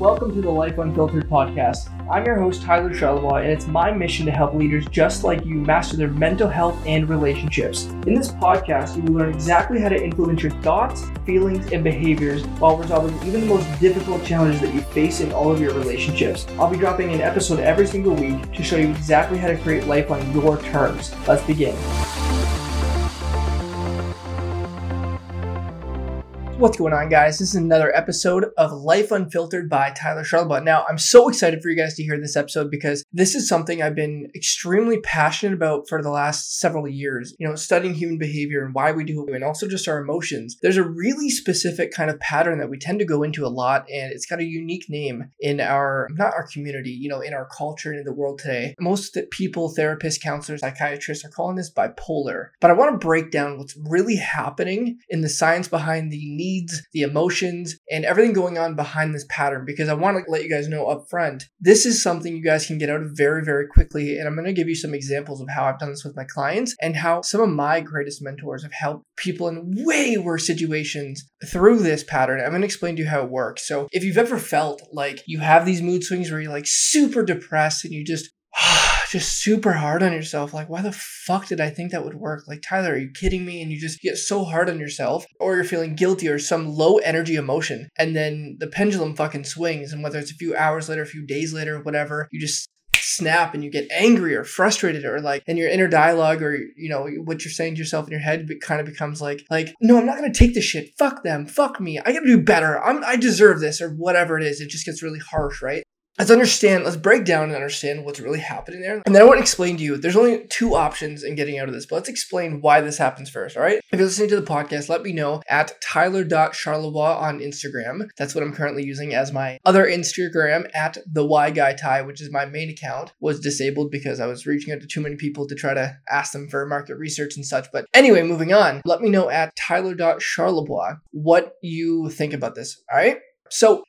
welcome to the Life Unfiltered podcast. I'm your host, Tyler Charlebois, and it's my mission to help leaders just like you master their mental health and relationships. In this podcast, you will learn exactly how to influence your thoughts, feelings, and behaviors while resolving even the most difficult challenges that you face in all of your relationships. I'll be dropping an episode every single week to show you exactly how to create life on your terms. Let's begin. What's going on, guys? This is another episode of Life Unfiltered by Tyler Charlebois. Now, I'm so excited for you guys to hear this episode because this is something I've been extremely passionate about for the last several years. You know, studying human behavior and why we do it, and also just our emotions. There's a really specific kind of pattern that we tend to go into a lot, and it's got a unique name in our, not our community, you know, in our culture and in the world today. Most people, therapists, counselors, psychiatrists are calling this bipolar. But I want to break down what's really happening in the science behind the need needs, the emotions, and everything going on behind this pattern because I want to let you guys know up front this is something you guys can get out of very, very quickly. And I'm going to give you some examples of how I've done this with my clients and how some of my greatest mentors have helped people in way worse situations through this pattern. I'm going to explain to you how it works. So, if you've ever felt like you have these mood swings where you're like super depressed and you just ah, just super hard on yourself. Like, why the fuck did I think that would work? Like, Tyler, are you kidding me? And you just get so hard on yourself, or you're feeling guilty or some low energy emotion. And then the pendulum fucking swings. And whether it's a few hours later, a few days later, whatever, you just snap and you get angry or frustrated or like and your inner dialogue or you know what you're saying to yourself in your head it kind of becomes like like no i'm not gonna take this shit fuck them fuck me i gotta do better i'm i deserve this or whatever it is it just gets really harsh right let's understand, let's break down and understand what's really happening there. And then I want to explain to you, there's only two options in getting out of this, but let's explain why this happens first, all right? If you're listening to the podcast, let me know at tyler.charlebois on Instagram. That's what I'm currently using as my other Instagram at the Y Guy Ty, which is my main account, was disabled because I was reaching out to too many people to try to ask them for market research and such. But anyway, moving on, let me know at tyler.charlebois what you think about this, all right? So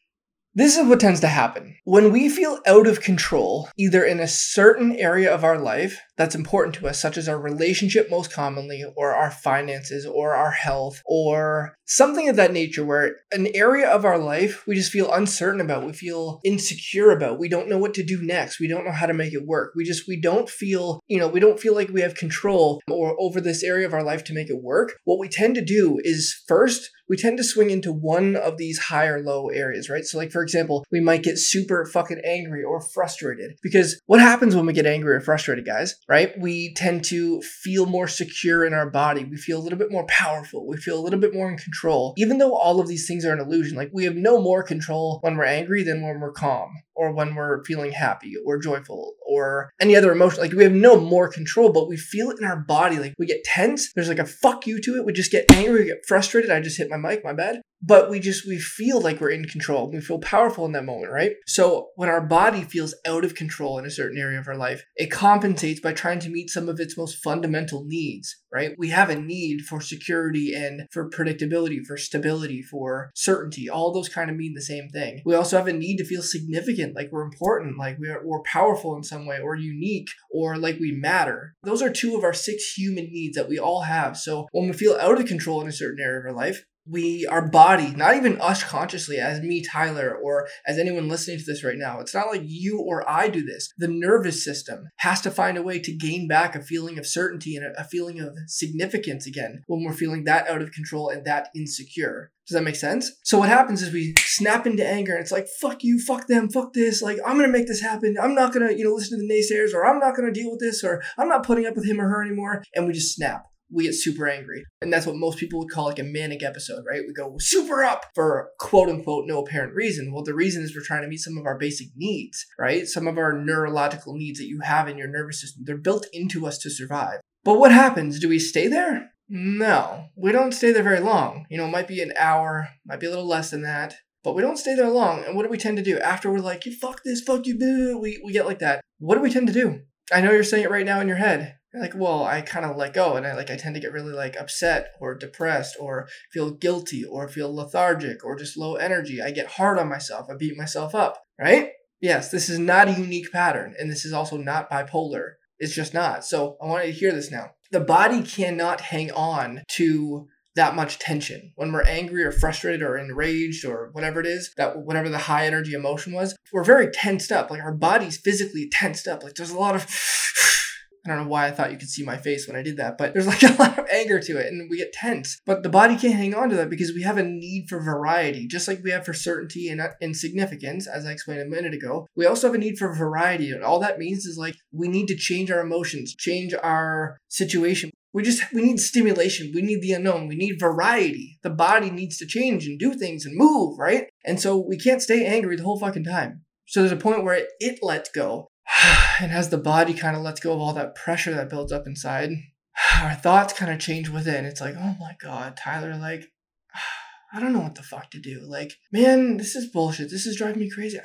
this is what tends to happen. When we feel out of control, either in a certain area of our life that's important to us, such as our relationship most commonly, or our finances, or our health, or something of that nature, where an area of our life we just feel uncertain about, we feel insecure about, we don't know what to do next, we don't know how to make it work. We just, we don't feel, you know, we don't feel like we have control or over this area of our life to make it work. What we tend to do is first, we tend to swing into one of these high or low areas, right? So, like, for example, we might get super fucking angry or frustrated because what happens when we get angry or frustrated, guys, right? We tend to feel more secure in our body. We feel a little bit more powerful. We feel a little bit more in control, even though all of these things are an illusion. Like, we have no more control when we're angry than when we're calm or when we're feeling happy or joyful or any other emotion. Like we have no more control, but we feel it in our body. Like we get tense. There's like a fuck you to it. We just get angry. We get frustrated. I just hit my mic. My bad but we just we feel like we're in control we feel powerful in that moment right so when our body feels out of control in a certain area of our life it compensates by trying to meet some of its most fundamental needs right? We have a need for security and for predictability for stability for certainty. All those kind of mean the same thing. We also have a need to feel significant like we're important like we're, we're powerful in some way or unique or like we matter. Those are two of our six human needs that we all have. So when we feel out of control in a certain area of our life we our body not even us consciously as me tyler or as anyone listening to this right now it's not like you or i do this the nervous system has to find a way to gain back a feeling of certainty and a, feeling of significance again when we're feeling that out of control and that insecure does that make sense? So what happens is we snap into anger and it's like, fuck you, fuck them, fuck this. Like, I'm gonna make this happen. I'm not gonna, you know, listen to the naysayers or I'm not gonna deal with this or I'm not putting up with him or her anymore. And we just snap we get super angry. And that's what most people would call like a manic episode, right? We go super up for quote unquote no apparent reason. Well, the reason is we're trying to meet some of our basic needs, right? Some of our neurological needs that you have in your nervous system. They're built into us to survive. But what happens? Do we stay there? No, we don't stay there very long. You know, it might be an hour, might be a little less than that, but we don't stay there long. And what do we tend to do? After we're like, you fuck this, fuck you, boo, we, we get like that. What do we tend to do? I know you're saying it right now in your head like well i kind of let go and i like i tend to get really like upset or depressed or feel guilty or feel lethargic or just low energy i get hard on myself i beat myself up right yes this is not a unique pattern and this is also not bipolar it's just not so i want you to hear this now the body cannot hang on to that much tension. When we're angry or frustrated or enraged or whatever it is, that whatever the high energy emotion was, we're very tensed up. Like our body's physically tensed up. Like there's a lot of I don't know why I thought you could see my face when I did that, but there's like a lot of anger to it and we get tense. But the body can't hang on to that because we have a need for variety, just like we have for certainty and, uh, and significance, as I explained a minute ago. We also have a need for variety. And all that means is like we need to change our emotions, change our situation. We just we need stimulation. We need the unknown. We need variety. The body needs to change and do things and move, right? And so we can't stay angry the whole fucking time. So there's a point where it, it lets go. and as the body kind of lets go of all that pressure that builds up inside, our thoughts kind of change within. It's like, oh my God, Tyler, like, I don't know what the fuck to do. Like, man, this is bullshit. This is driving me crazy.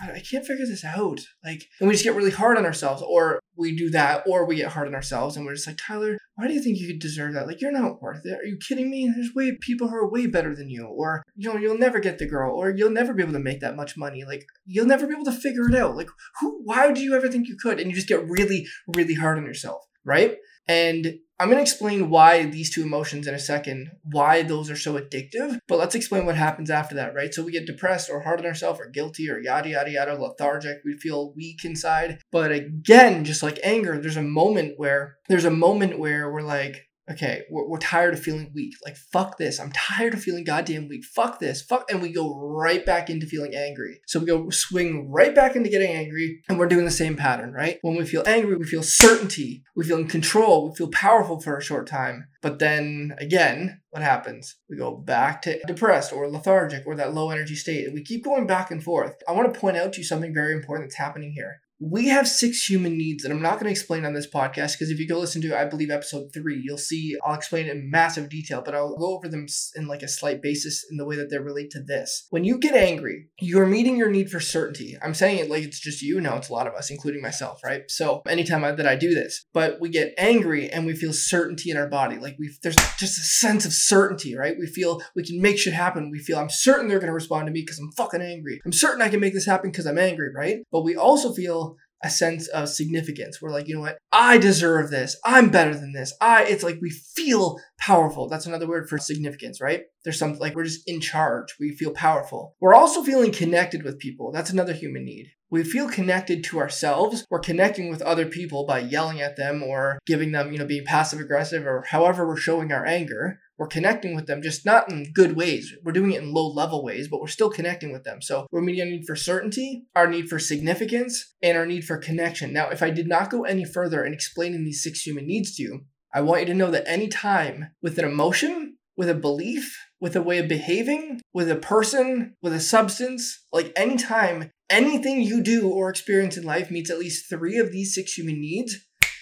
I can't figure this out. Like, and we just get really hard on ourselves, or we do that, or we get hard on ourselves, and we're just like, Tyler, why do you think you deserve that? Like, you're not worth it. Are you kidding me? There's way people who are way better than you, or you know, you'll never get the girl, or you'll never be able to make that much money. Like, you'll never be able to figure it out. Like, who? Why do you ever think you could? And you just get really, really hard on yourself, right? And I'm going to explain why these two emotions in a second, why those are so addictive, but let's explain what happens after that, right? So we get depressed or hard on ourselves or guilty or yada, yada, yada, lethargic. We feel weak inside. But again, just like anger, there's a moment where, there's a moment where we're like, okay, we're, we're, tired of feeling weak. Like, fuck this. I'm tired of feeling goddamn weak. Fuck this. Fuck. And we go right back into feeling angry. So we go swing right back into getting angry. And we're doing the same pattern, right? When we feel angry, we feel certainty. We feel in control. We feel powerful for a short time. But then again, what happens? We go back to depressed or lethargic or that low energy state. And we keep going back and forth. I want to point out to you something very important that's happening here we have six human needs and i'm not going to explain on this podcast because if you go listen to i believe episode three you'll see i'll explain it in massive detail but i'll go over them in like a slight basis in the way that they relate to this. When you get angry you're meeting your need for certainty. I'm saying it like it's just you no it's a lot of us including myself right? So anytime I, that i do this but we get angry and we feel certainty in our body like we there's just a sense of certainty right? We feel we can make shit happen. We feel i'm certain they're going to respond to me because i'm fucking angry. I'm certain i can make this happen because i'm angry right? But we also feel a sense of significance. We're like, you know what? I deserve this. I'm better than this. I, it's like we feel powerful. That's another word for significance, right? There's something like we're just in charge. We feel powerful. We're also feeling connected with people. That's another human need. We feel connected to ourselves. We're connecting with other people by yelling at them or giving them, you know, being passive aggressive or however we're showing our anger we're connecting with them, just not in good ways. We're doing it in low level ways, but we're still connecting with them. So we're meeting our need for certainty, our need for significance, and our need for connection. Now, if I did not go any further in explaining these six human needs to you, I want you to know that any time with an emotion, with a belief, with a way of behaving, with a person, with a substance, like anytime anything you do or experience in life meets at least three of these six human needs,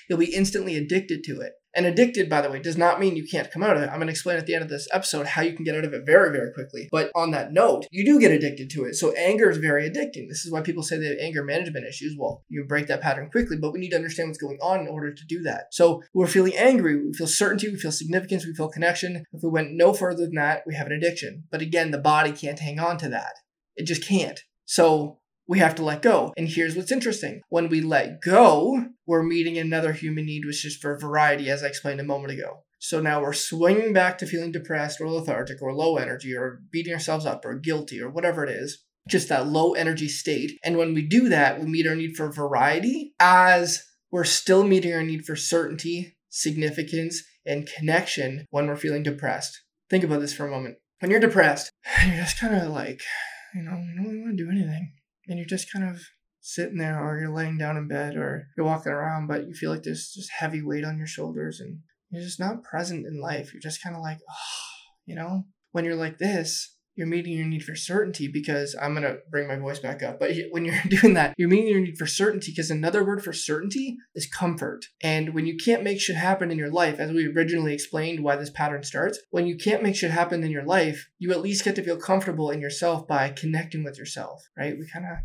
you'll be instantly addicted to it. And addicted, by the way, does not mean you can't come out of it. I'm going to explain at the end of this episode how you can get out of it very, very quickly. But on that note, you do get addicted to it. So anger is very addicting. This is why people say they have anger management issues. Well, you break that pattern quickly, but we need to understand what's going on in order to do that. So we're feeling angry, we feel certainty, we feel significance, we feel connection. If we went no further than that, we have an addiction. But again, the body can't hang on to that. It just can't. So we have to let go. And here's what's interesting when we let go, we're meeting another human need, which is for variety, as I explained a moment ago. So now we're swinging back to feeling depressed or lethargic or low energy or beating ourselves up or guilty or whatever it is, just that low energy state. And when we do that, we meet our need for variety as we're still meeting our need for certainty, significance, and connection when we're feeling depressed. Think about this for a moment. When you're depressed, you're just kind of like, you know, you don't really want to do anything and you're just kind of sitting there or you're laying down in bed or you're walking around but you feel like there's just heavy weight on your shoulders and you're just not present in life. You're just kind of like oh you know? When you're like this you're meeting your need for certainty because I'm going to bring my voice back up. But when you're doing that, you're meeting your need for certainty because another word for certainty is comfort. And when you can't make shit happen in your life, as we originally explained why this pattern starts, when you can't make shit happen in your life, you at least get to feel comfortable in yourself by connecting with yourself, right? We kind of,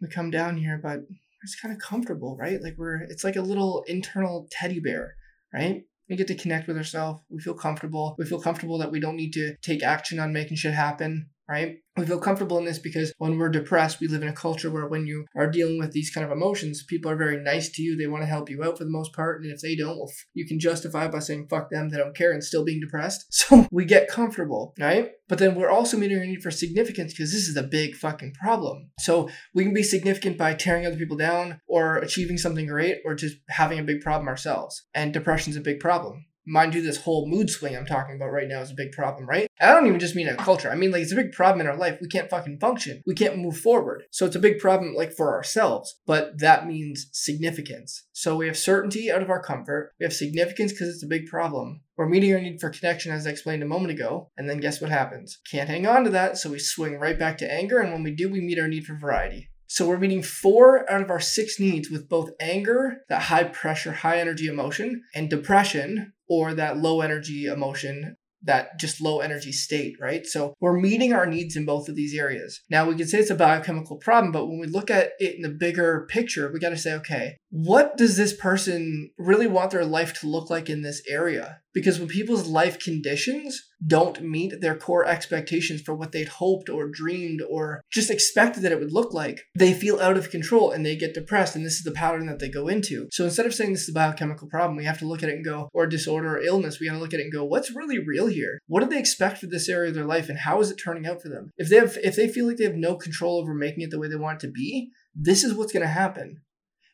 we come down here, but it's kind of comfortable, right? Like we're, it's like a little internal teddy bear, right? We get to connect with ourselves. We feel comfortable. We feel comfortable that we don't need to take action on making shit happen. Right? We feel comfortable in this because when we're depressed, we live in a culture where when you are dealing with these kind of emotions, people are very nice to you. They want to help you out for the most part. And if they don't, well, you can justify by saying, fuck them, they don't care, and still being depressed. So we get comfortable, right? But then we're also meeting our need for significance because this is a big fucking problem. So we can be significant by tearing other people down or achieving something great or just having a big problem ourselves. And depression's a big problem mind you, this whole mood swing I'm talking about right now is a big problem, right? I don't even just mean a culture. I mean, like, it's a big problem in our life. We can't fucking function. We can't move forward. So it's a big problem, like, for ourselves. But that means significance. So we have certainty out of our comfort. We have significance because it's a big problem. We're meeting our need for connection, as I explained a moment ago. And then guess what happens? Can't hang on to that. So we swing right back to anger. And when we do, we meet our need for variety. So we're meeting four out of our six needs with both anger, that high pressure, high energy emotion, and depression, or that low energy emotion that just low energy state, right? So we're meeting our needs in both of these areas. Now we can say it's a biochemical problem, but when we look at it in the bigger picture, we got to say, okay, what does this person really want their life to look like in this area? Because when people's life conditions don't meet their core expectations for what they'd hoped or dreamed or just expected that it would look like, they feel out of control and they get depressed. And this is the pattern that they go into. So instead of saying this is a biochemical problem, we have to look at it and go, or disorder or illness, we got to look at it and go, what's really real here? What do they expect for this area of their life and how is it turning out for them? If they have, if they feel like they have no control over making it the way they want it to be, this is what's going to happen.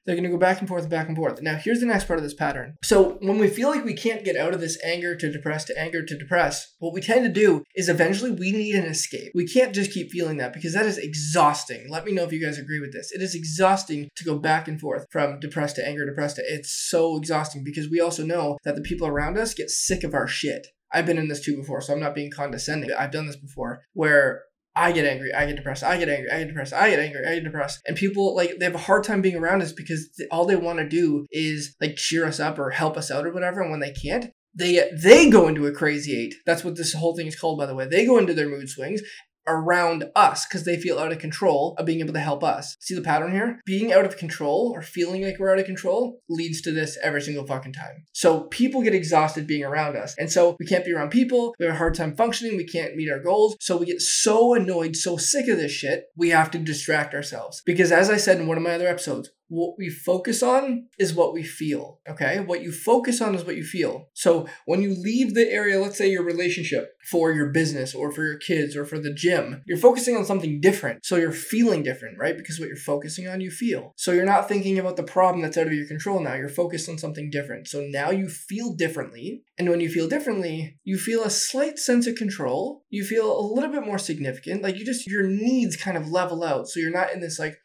They're going to go back and forth and back and forth. Now, here's the next part of this pattern. So, when we feel like we can't get out of this anger to depress to anger to depress, what we tend to do is eventually we need an escape. We can't just keep feeling that because that is exhausting. Let me know if you guys agree with this. It is exhausting to go back and forth from depressed to anger, depressed to it's so exhausting because we also know that the people around us get sick of our shit. I've been in this too before, so I'm not being condescending. I've done this before where I get angry, I get depressed, I get angry, I get depressed, I get angry, I get depressed. And people like they have a hard time being around us because all they want to do is like cheer us up or help us out or whatever. And when they can't, they they go into a crazy eight. That's what this whole thing is called, by the way. They go into their mood swings around us because they feel out of control of being able to help us. See the pattern here? Being out of control or feeling like we're out of control leads to this every single fucking time. So people get exhausted being around us. And so we can't be around people. We have a hard time functioning. We can't meet our goals. So we get so annoyed, so sick of this shit, we have to distract ourselves. Because as I said in one of my other episodes, what we focus on is what we feel. Okay. What you focus on is what you feel. So when you leave the area, let's say your relationship for your business or for your kids or for the gym, you're focusing on something different. So you're feeling different, right? Because what you're focusing on, you feel. So you're not thinking about the problem that's out of your control now. You're focused on something different. So now you feel differently. And when you feel differently, you feel a slight sense of control. You feel a little bit more significant. Like you just, your needs kind of level out. So you're not in this like,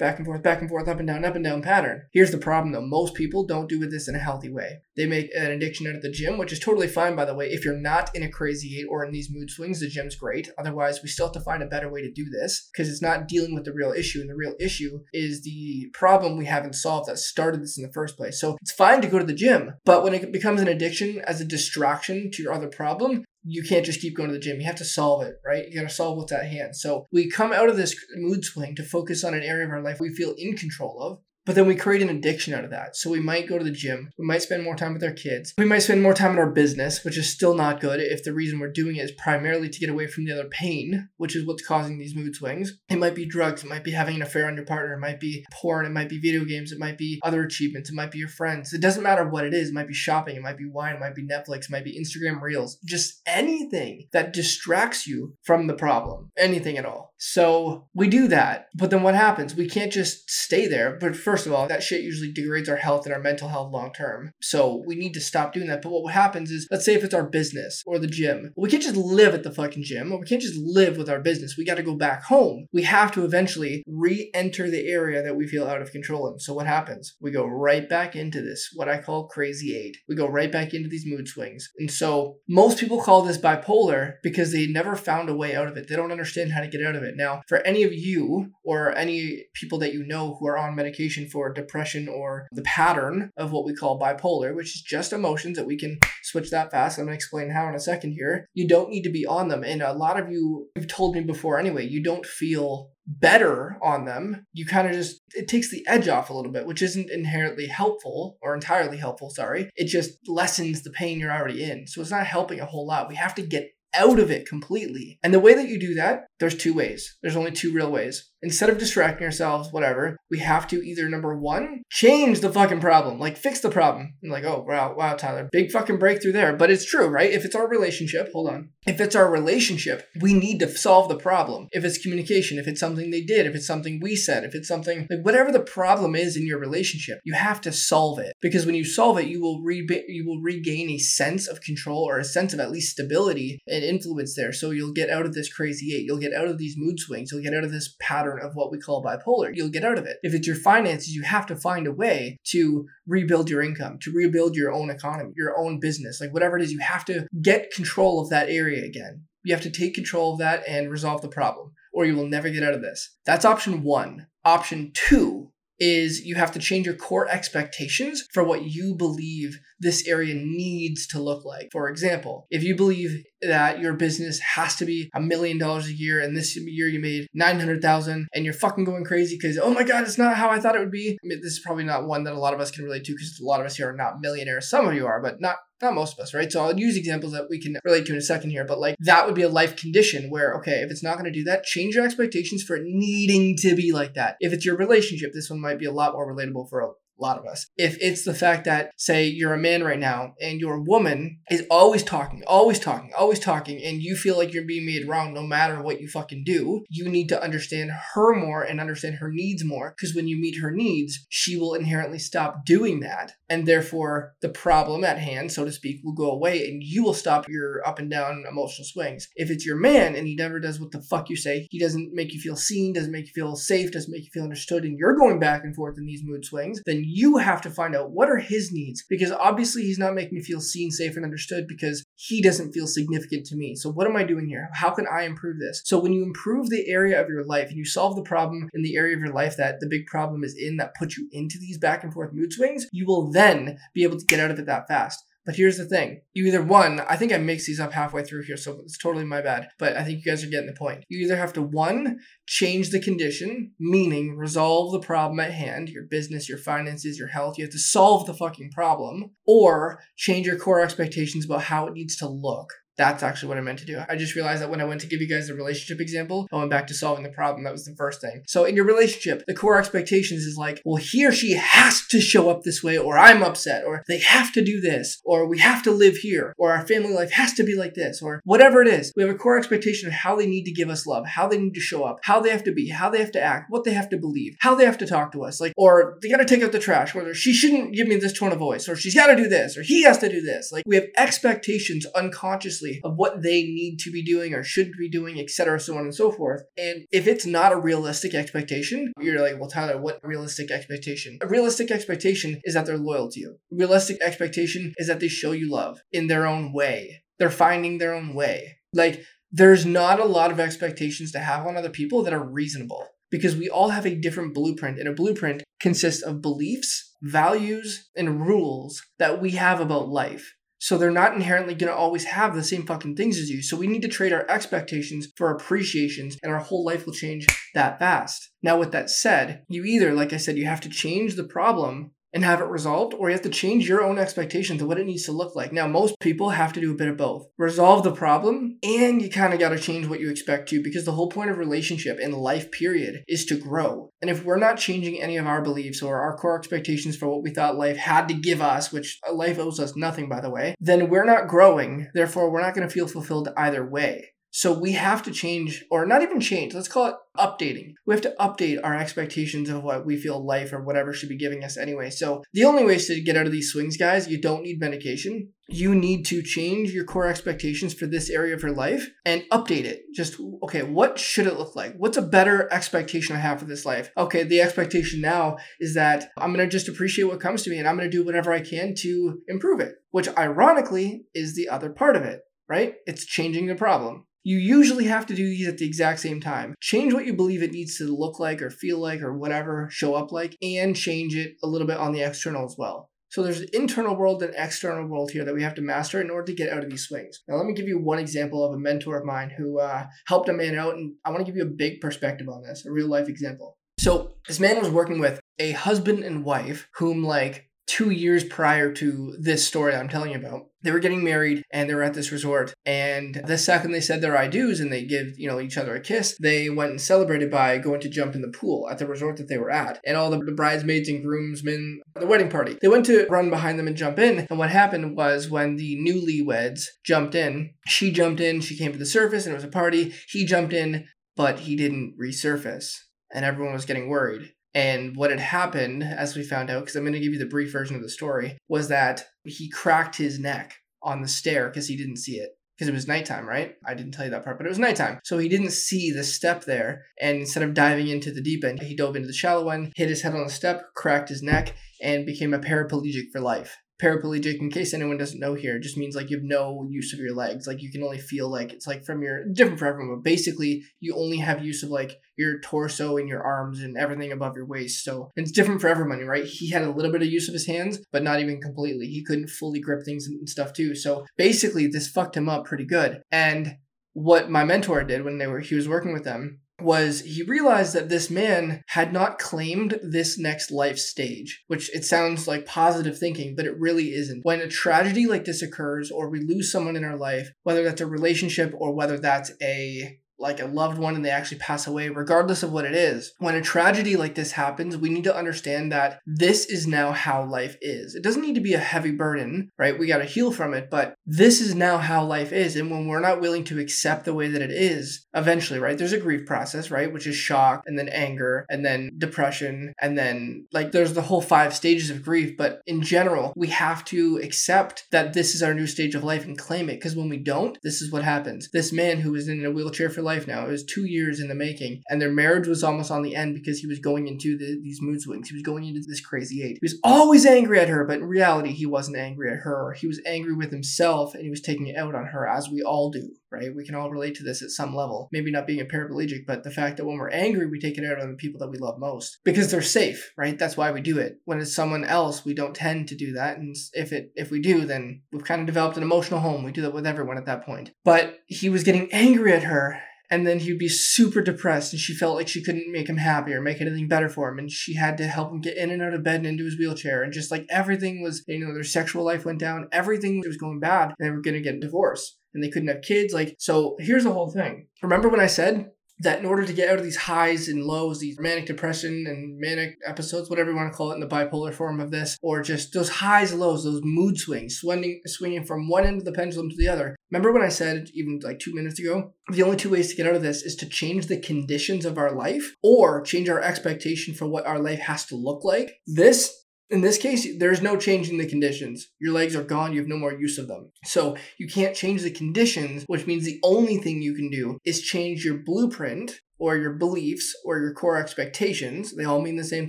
back and forth, back and forth, up and down, up and down pattern. Here's the problem though most people don't do this in a healthy way. They make an addiction out of the gym, which is totally fine, by the way. If you're not in a crazy eight or in these mood swings, the gym's great. Otherwise, we still have to find a better way to do this because it's not dealing with the real issue. And the real issue is the problem we haven't solved that started this in the first place. So it's fine to go to the gym, but when it becomes an addiction as a distraction to your other problem, you can't just keep going to the gym. You have to solve it, right? You got to solve what's at hand. So we come out of this mood swing to focus on an area of our life we feel in control of. But then we create an addiction out of that. So we might go to the gym. We might spend more time with our kids. We might spend more time in our business, which is still not good if the reason we're doing it is primarily to get away from the other pain, which is what's causing these mood swings. It might be drugs. It might be having an affair on your partner. It might be porn. It might be video games. It might be other achievements. It might be your friends. It doesn't matter what it is. It might be shopping. It might be wine. It might be Netflix. It might be Instagram Reels. Just anything that distracts you from the problem. Anything at all. So we do that. But then what happens? We can't just stay there. But first of all, that shit usually degrades our health and our mental health long term. So we need to stop doing that. But what happens is, let's say if it's our business or the gym, we can't just live at the fucking gym or we can't just live with our business. We got to go back home. We have to eventually re enter the area that we feel out of control in. So what happens? We go right back into this, what I call crazy eight. We go right back into these mood swings. And so most people call this bipolar because they never found a way out of it. They don't understand how to get out of it. Now, for any of you or any people that you know who are on medication for depression or the pattern of what we call bipolar, which is just emotions that we can switch that fast. I'm going to explain how in a second here. You don't need to be on them. And a lot of you have told me before anyway, you don't feel better on them. You kind of just, it takes the edge off a little bit, which isn't inherently helpful or entirely helpful, sorry. It just lessens the pain you're already in. So it's not helping a whole lot. We have to get out of it completely. And the way that you do that, there's two ways. There's only two real ways. Instead of distracting ourselves, whatever, we have to either number one, change the fucking problem, like fix the problem. And like, oh wow, wow, Tyler, big fucking breakthrough there. But it's true, right? If it's our relationship, hold on. If it's our relationship, we need to solve the problem. If it's communication, if it's something they did, if it's something we said, if it's something like whatever the problem is in your relationship, you have to solve it because when you solve it, you will re- you will regain a sense of control or a sense of at least stability and influence there. So you'll get out of this crazy eight. You'll get out of these mood swings. You'll get out of this pattern of what we call bipolar. You'll get out of it. If it's your finances, you have to find a way to rebuild your income, to rebuild your own economy, your own business, like whatever it is, you have to get control of that area again. You have to take control of that and resolve the problem, or you will never get out of this. That's option one. Option two is you have to change your core expectations for what you believe this area needs to look like. For example, if you believe that your business has to be a million dollars a year and this year you made 900,000 and you're fucking going crazy because, oh my God, it's not how I thought it would be. I mean, this is probably not one that a lot of us can relate to because a lot of us here are not millionaires. Some of you are, but not not most of us, right? So I'll use examples that we can relate to in a second here, but like that would be a life condition where, okay, if it's not going to do that, change your expectations for it needing to be like that. If it's your relationship, this one might be a lot more relatable for a lot of us. If it's the fact that, say, you're a man right now and your woman is always talking, always talking, always talking, and you feel like you're being made wrong no matter what you fucking do, you need to understand her more and understand her needs more. Because when you meet her needs, she will inherently stop doing that. And therefore, the problem at hand, so to speak, will go away and you will stop your up and down emotional swings. If it's your man and he never does what the fuck you say, he doesn't make you feel seen, doesn't make you feel safe, doesn't make you feel understood, and you're going back and forth in these mood swings, then you have to find out what are his needs because obviously he's not making me feel seen, safe, and understood because he doesn't feel significant to me. So what am I doing here? How can I improve this? So when you improve the area of your life and you solve the problem in the area of your life that the big problem is in that puts you into these back and forth mood swings, you will then be able to get out of it that fast. But here's the thing. You either one, I think I mixed these up halfway through here, so it's totally my bad. But I think you guys are getting the point. You either have to one, change the condition, meaning resolve the problem at hand, your business, your finances, your health. You have to solve the fucking problem, or change your core expectations about how it needs to look. That's actually what I meant to do. I just realized that when I went to give you guys the relationship example, I went back to solving the problem. That was the first thing. So in your relationship, the core expectations is like, well, he or she has to show up this way, or I'm upset, or they have to do this, or we have to live here, or our family life has to be like this, or whatever it is. We have a core expectation of how they need to give us love, how they need to show up, how they have to be, how they have to act, what they have to believe, how they have to talk to us. Like, or they gotta take out the trash, whether she shouldn't give me this tone of voice, or she's gotta do this, or he has to do this. Like, we have expectations unconsciously of what they need to be doing or should be doing, etc., so on and so forth. And if it's not a realistic expectation, you're like, well, Tyler, what realistic expectation? A realistic expectation is that they're loyal to you. Realistic expectation is that they show you love in their own way. They're finding their own way. Like, there's not a lot of expectations to have on other people that are reasonable because we all have a different blueprint, and a blueprint consists of beliefs, values, and rules that we have about life. So they're not inherently going to always have the same fucking things as you. So we need to trade our expectations for appreciations and our whole life will change that fast. Now, with that said, you either, like I said, you have to change the problem and have it resolved, or you have to change your own expectations of what it needs to look like. Now, most people have to do a bit of both resolve the problem, and you kind of got to change what you expect to, because the whole point of relationship and life, period, is to grow. And if we're not changing any of our beliefs or our core expectations for what we thought life had to give us, which life owes us nothing, by the way, then we're not growing. Therefore, we're not going to feel fulfilled either way. So we have to change, or not even change, let's call it updating. We have to update our expectations of what we feel life or whatever should be giving us anyway. So the only ways to get out of these swings, guys, you don't need medication. You need to change your core expectations for this area of your life and update it. Just, okay, what should it look like? What's a better expectation I have for this life? Okay, the expectation now is that I'm to just appreciate what comes to me and I'm to do whatever I can to improve it, which ironically is the other part of it, right? It's changing the problem. You usually have to do these at the exact same time. Change what you believe it needs to look like or feel like or whatever, show up like, and change it a little bit on the external as well. So there's an internal world and external world here that we have to master in order to get out of these swings. Now let me give you one example of a mentor of mine who uh, helped a man out, and I want to give you a big perspective on this, a real life example. So this man was working with a husband and wife whom like two years prior to this story I'm telling you about. They were getting married and they were at this resort. And the second they said their I do's and they give, you know, each other a kiss, they went and celebrated by going to jump in the pool at the resort that they were at. And all the, the bridesmaids and groomsmen, the wedding party, they went to run behind them and jump in. And what happened was when the newlyweds jumped in, she jumped in, she came to the surface and it was a party. He jumped in, but he didn't resurface. And everyone was getting worried. And what had happened, as we found out, because I'm going to give you the brief version of the story, was that he cracked his neck on the stair because he didn't see it. Because it was nighttime, right? I didn't tell you that part, but it was nighttime. So he didn't see the step there. And instead of diving into the deep end, he dove into the shallow end, hit his head on the step, cracked his neck, and became a paraplegic for life paraplegic in case anyone doesn't know here. Just means like you have no use of your legs. Like you can only feel like it's like from your different for everyone but basically you only have use of like your torso and your arms and everything above your waist. So it's different for everyone right? He had a little bit of use of his hands but not even completely. He couldn't fully grip things and stuff too. So basically this fucked him up pretty good. And what my mentor did when they were he was working with them was he realized that this man had not claimed this next life stage, which it sounds like positive thinking, but it really isn't. When a tragedy like this occurs or we lose someone in our life, whether that's a relationship or whether that's a like a loved one and they actually pass away, regardless of what it is. When a tragedy like this happens, we need to understand that this is now how life is. It doesn't need to be a heavy burden, right? We got to heal from it, but this is now how life is. And when we're not willing to accept the way that it is, eventually, right, there's a grief process, right, which is shock and then anger and then depression and then like there's the whole five stages of grief. But in general, we have to accept that this is our new stage of life and claim it because when we don't, this is what happens. This man who was in a wheelchair for life life now. It was two years in the making, and their marriage was almost on the end because he was going into the, these mood swings. He was going into this crazy eight. He was always angry at her, but in reality, he wasn't angry at her. He was angry with himself, and he was taking it out on her, as we all do right? We can all relate to this at some level. Maybe not being a paraplegic, but the fact that when we're angry, we take it out on the people that we love most because they're safe, right? That's why we do it. When it's someone else, we don't tend to do that. And if it if we do, then we've kind of developed an emotional home. We do that with everyone at that point. But he was getting angry at her and then he'd be super depressed and she felt like she couldn't make him happy or make anything better for him and she had to help him get in and out of bed and into his wheelchair and just like everything was you know their sexual life went down everything was going bad and they were going to get a divorce and they couldn't have kids like so here's the whole thing. Remember when i said that in order to get out of these highs and lows, these manic depression and manic episodes, whatever you want to call it in the bipolar form of this, or just those highs and lows, those mood swings, swinging, swinging from one end of the pendulum to the other. Remember when I said, even like two minutes ago, the only two ways to get out of this is to change the conditions of our life or change our expectation for what our life has to look like? This in this case, there's no changing the conditions. Your legs are gone, you have no more use of them. So you can't change the conditions, which means the only thing you can do is change your blueprint or your beliefs or your core expectations. They all mean the same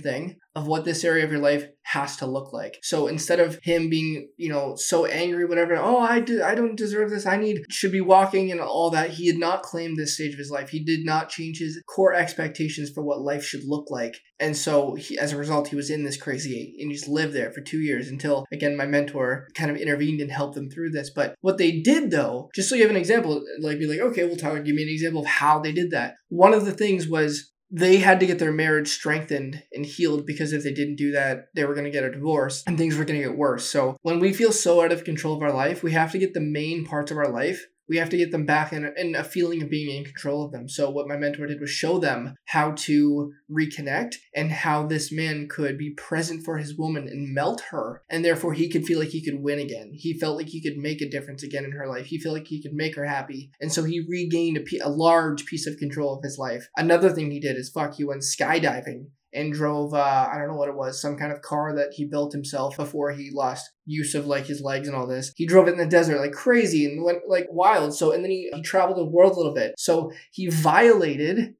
thing of what this area of your life has to look like. So instead of him being, you know, so angry, whatever, oh, I do, I don't deserve this. I need should be walking and all that. He had not claimed this stage of his life. He did not change his core expectations for what life should look like. And so he, as a result, he was in this crazy and he just lived there for two years until again my mentor kind of intervened and helped them through this. But what they did though, just so you have an example, like be like, okay, well, Tyler, give me an example of how they did that. One of the things was they had to get their marriage strengthened and healed because if they didn't do that, they were going to get a divorce and things were going to get worse. So when we feel so out of control of our life, we have to get the main parts of our life we have to get them back in a, in a feeling of being in control of them. So what my mentor did was show them how to reconnect and how this man could be present for his woman and melt her, and therefore he could feel like he could win again. He felt like he could make a difference again in her life. He felt like he could make her happy, and so he regained a, a large piece of control of his life. Another thing he did is fuck. He went skydiving and drove uh, I don't know what it was, some kind of car that he built himself before he lost use of like his legs and all this. He drove it in the desert like crazy and went like wild. So and then he, he traveled the world a little bit. So he violated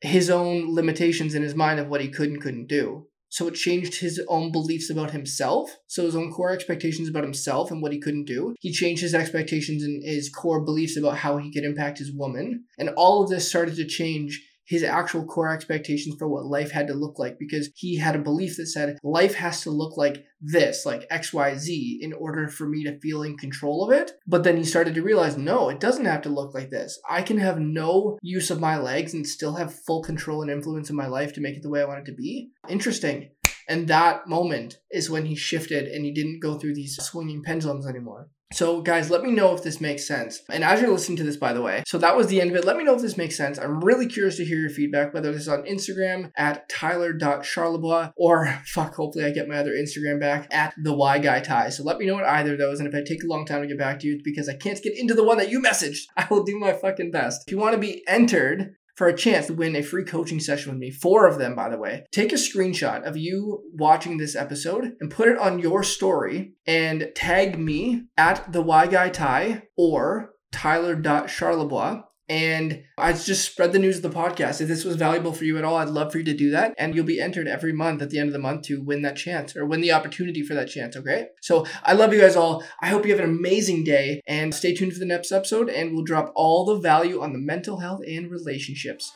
his own limitations in his mind of what he could and couldn't do. So it changed his own beliefs about himself. So his own core expectations about himself and what he couldn't do. He changed his expectations and his core beliefs about how he could impact his woman. And all of this started to change his actual core expectations for what life had to look like because he had a belief that said life has to look like this, like XYZ, in order for me to feel in control of it. But then he started to realize no, it doesn't have to look like this. I can have no use of my legs and still have full control and influence in my life to make it the way I want it to be. Interesting. And that moment is when he shifted and he didn't go through these swinging pendulums anymore. So, guys, let me know if this makes sense. And as you're listening to this, by the way, so that was the end of it. Let me know if this makes sense. I'm really curious to hear your feedback, whether this is on Instagram at tyler.charlebois or fuck, hopefully I get my other Instagram back at the Y Guy Ty. So let me know what either of those. And if I take a long time to get back to you, it's because I can't get into the one that you messaged. I will do my fucking best. If you want to be entered for a chance to win a free coaching session with me. Four of them, by the way. Take a screenshot of you watching this episode and put it on your story and tag me at the Y Guy Ty or Tyler.Charlebois and I just spread the news of the podcast. If this was valuable for you at all, I'd love for you to do that. And you'll be entered every month at the end of the month to win that chance or win the opportunity for that chance. Okay. So I love you guys all. I hope you have an amazing day and stay tuned for the next episode. And we'll drop all the value on the mental health and relationships.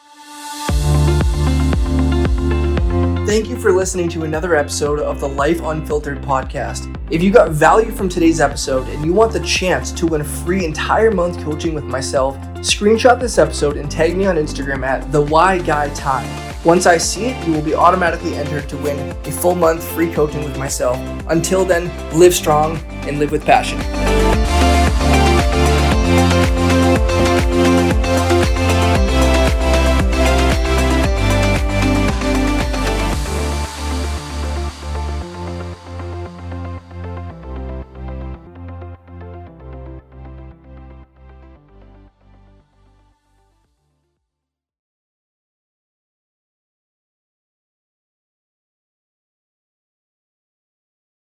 Thank you for listening to another episode of the Life Unfiltered podcast. If you got value from today's episode and you want the chance to win a free entire month coaching with myself, screenshot this episode and tag me on Instagram at the Why Guy Time. Once I see it, you will be automatically entered to win a full month free coaching with myself. Until then, live strong and live with passion.